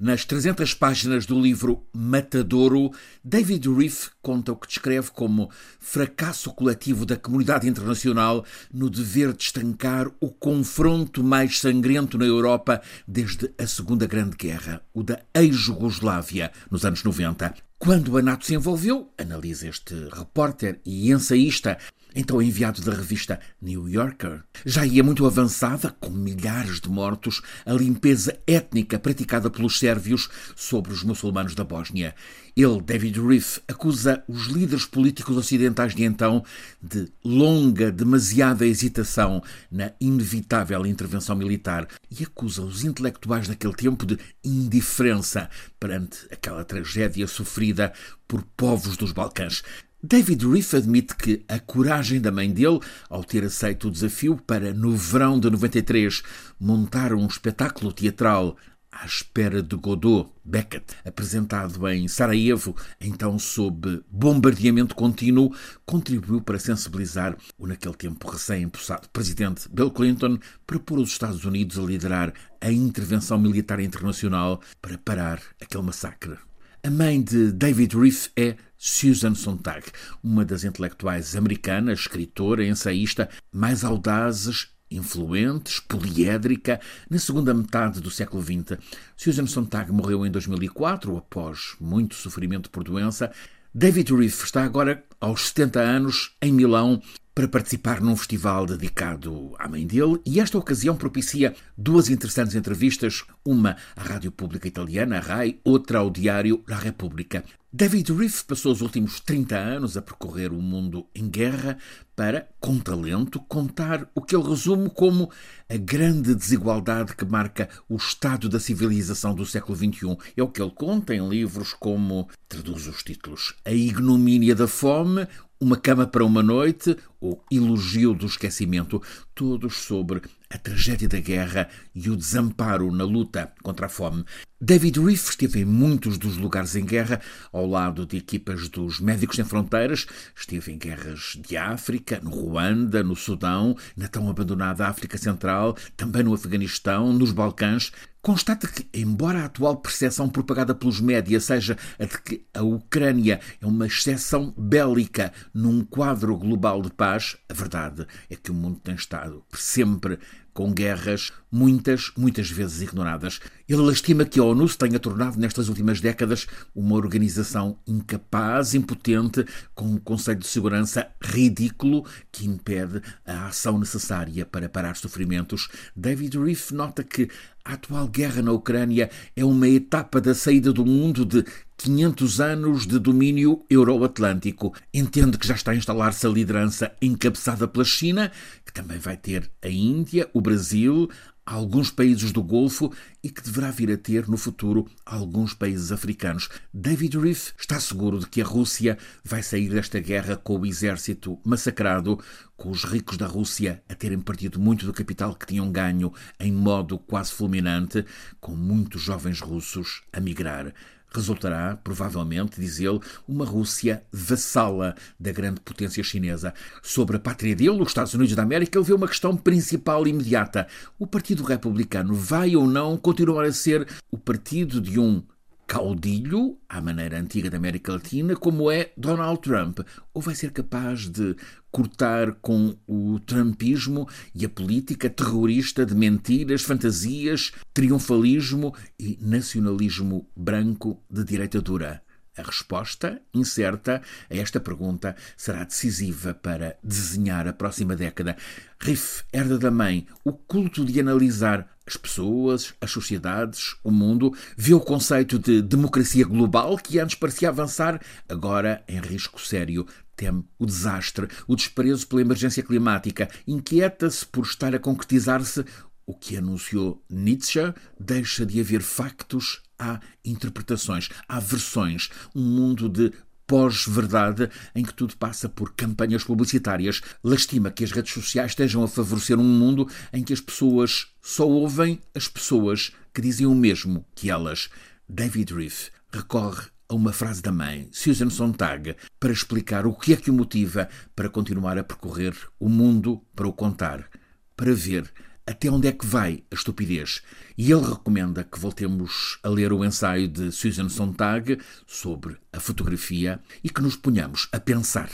Nas 300 páginas do livro Matadouro, David Reef conta o que descreve como fracasso coletivo da comunidade internacional no dever de estancar o confronto mais sangrento na Europa desde a Segunda Grande Guerra, o da ex-Jugoslávia, nos anos 90. Quando a NATO se envolveu, analisa este repórter e ensaísta então enviado da revista New Yorker. Já ia muito avançada, com milhares de mortos, a limpeza étnica praticada pelos sérvios sobre os muçulmanos da Bósnia. Ele, David Reef, acusa os líderes políticos ocidentais de então de longa, demasiada hesitação na inevitável intervenção militar e acusa os intelectuais daquele tempo de indiferença perante aquela tragédia sofrida por povos dos Balcãs. David Reef admite que a coragem da mãe dele, ao ter aceito o desafio para, no verão de 93, montar um espetáculo teatral à espera de Godot, Beckett, apresentado em Sarajevo, então sob bombardeamento contínuo, contribuiu para sensibilizar o naquele tempo recém-empossado presidente Bill Clinton para pôr os Estados Unidos a liderar a intervenção militar internacional para parar aquele massacre. A mãe de David Reef é Susan Sontag, uma das intelectuais americanas, escritora, ensaísta mais audazes influentes, poliédrica, na segunda metade do século XX. Susan Sontag morreu em 2004, após muito sofrimento por doença. David Reef está agora, aos 70 anos, em Milão, para participar num festival dedicado à mãe dele e esta ocasião propicia duas interessantes entrevistas, uma à Rádio Pública Italiana, a RAI, outra ao diário La Repubblica. David Reef passou os últimos 30 anos a percorrer o mundo em guerra para, com talento, contar o que ele resume como a grande desigualdade que marca o estado da civilização do século XXI. É o que ele conta em livros como, traduz os títulos, A Ignomínia da Fome, uma Cama para uma Noite ou Elogio do Esquecimento, todos sobre a tragédia da guerra e o desamparo na luta contra a fome. David Reef esteve em muitos dos lugares em guerra, ao lado de equipas dos Médicos Sem Fronteiras, esteve em guerras de África, no Ruanda, no Sudão, na tão abandonada África Central, também no Afeganistão, nos Balcãs, Constata que, embora a atual percepção propagada pelos média seja a de que a Ucrânia é uma exceção bélica num quadro global de paz, a verdade é que o mundo tem estado sempre com guerras, muitas, muitas vezes ignoradas. Ele estima que a ONU se tenha tornado, nestas últimas décadas, uma organização incapaz, impotente, com um Conselho de Segurança ridículo que impede a ação necessária para parar sofrimentos. David Reef nota que a atual guerra na Ucrânia é uma etapa da saída do mundo de 500 anos de domínio euroatlântico. Entende que já está a instalar-se a liderança encabeçada pela China, que também vai ter a Índia, o Brasil, alguns países do Golfo e que deverá vir a ter no futuro alguns países africanos. David Reef está seguro de que a Rússia vai sair desta guerra com o exército massacrado, com os ricos da Rússia a terem partido muito do capital que tinham ganho em modo quase fulminante, com muitos jovens russos a migrar resultará, provavelmente, diz ele, uma Rússia vassala da grande potência chinesa. Sobre a pátria dele, os Estados Unidos da América, ele vê uma questão principal e imediata. O Partido Republicano vai ou não continuar a ser o partido de um caudilho, à maneira antiga da América Latina, como é Donald Trump, ou vai ser capaz de cortar com o trumpismo e a política terrorista de mentiras, fantasias, triunfalismo e nacionalismo branco de direita dura? A resposta, incerta, a esta pergunta será decisiva para desenhar a próxima década. Riff herda da mãe o culto de analisar as pessoas, as sociedades, o mundo, vê o conceito de democracia global que antes parecia avançar, agora em risco sério. Teme o desastre, o desprezo pela emergência climática, inquieta-se por estar a concretizar-se. O que anunciou Nietzsche, deixa de haver factos. Há interpretações, há versões, um mundo de pós-verdade em que tudo passa por campanhas publicitárias. Lastima que as redes sociais estejam a favorecer um mundo em que as pessoas só ouvem as pessoas que dizem o mesmo que elas. David Reef recorre a uma frase da mãe, Susan Sontag, para explicar o que é que o motiva para continuar a percorrer o mundo para o contar, para ver até onde é que vai a estupidez. E ele recomenda que voltemos a ler o ensaio de Susan Sontag sobre a fotografia e que nos ponhamos a pensar.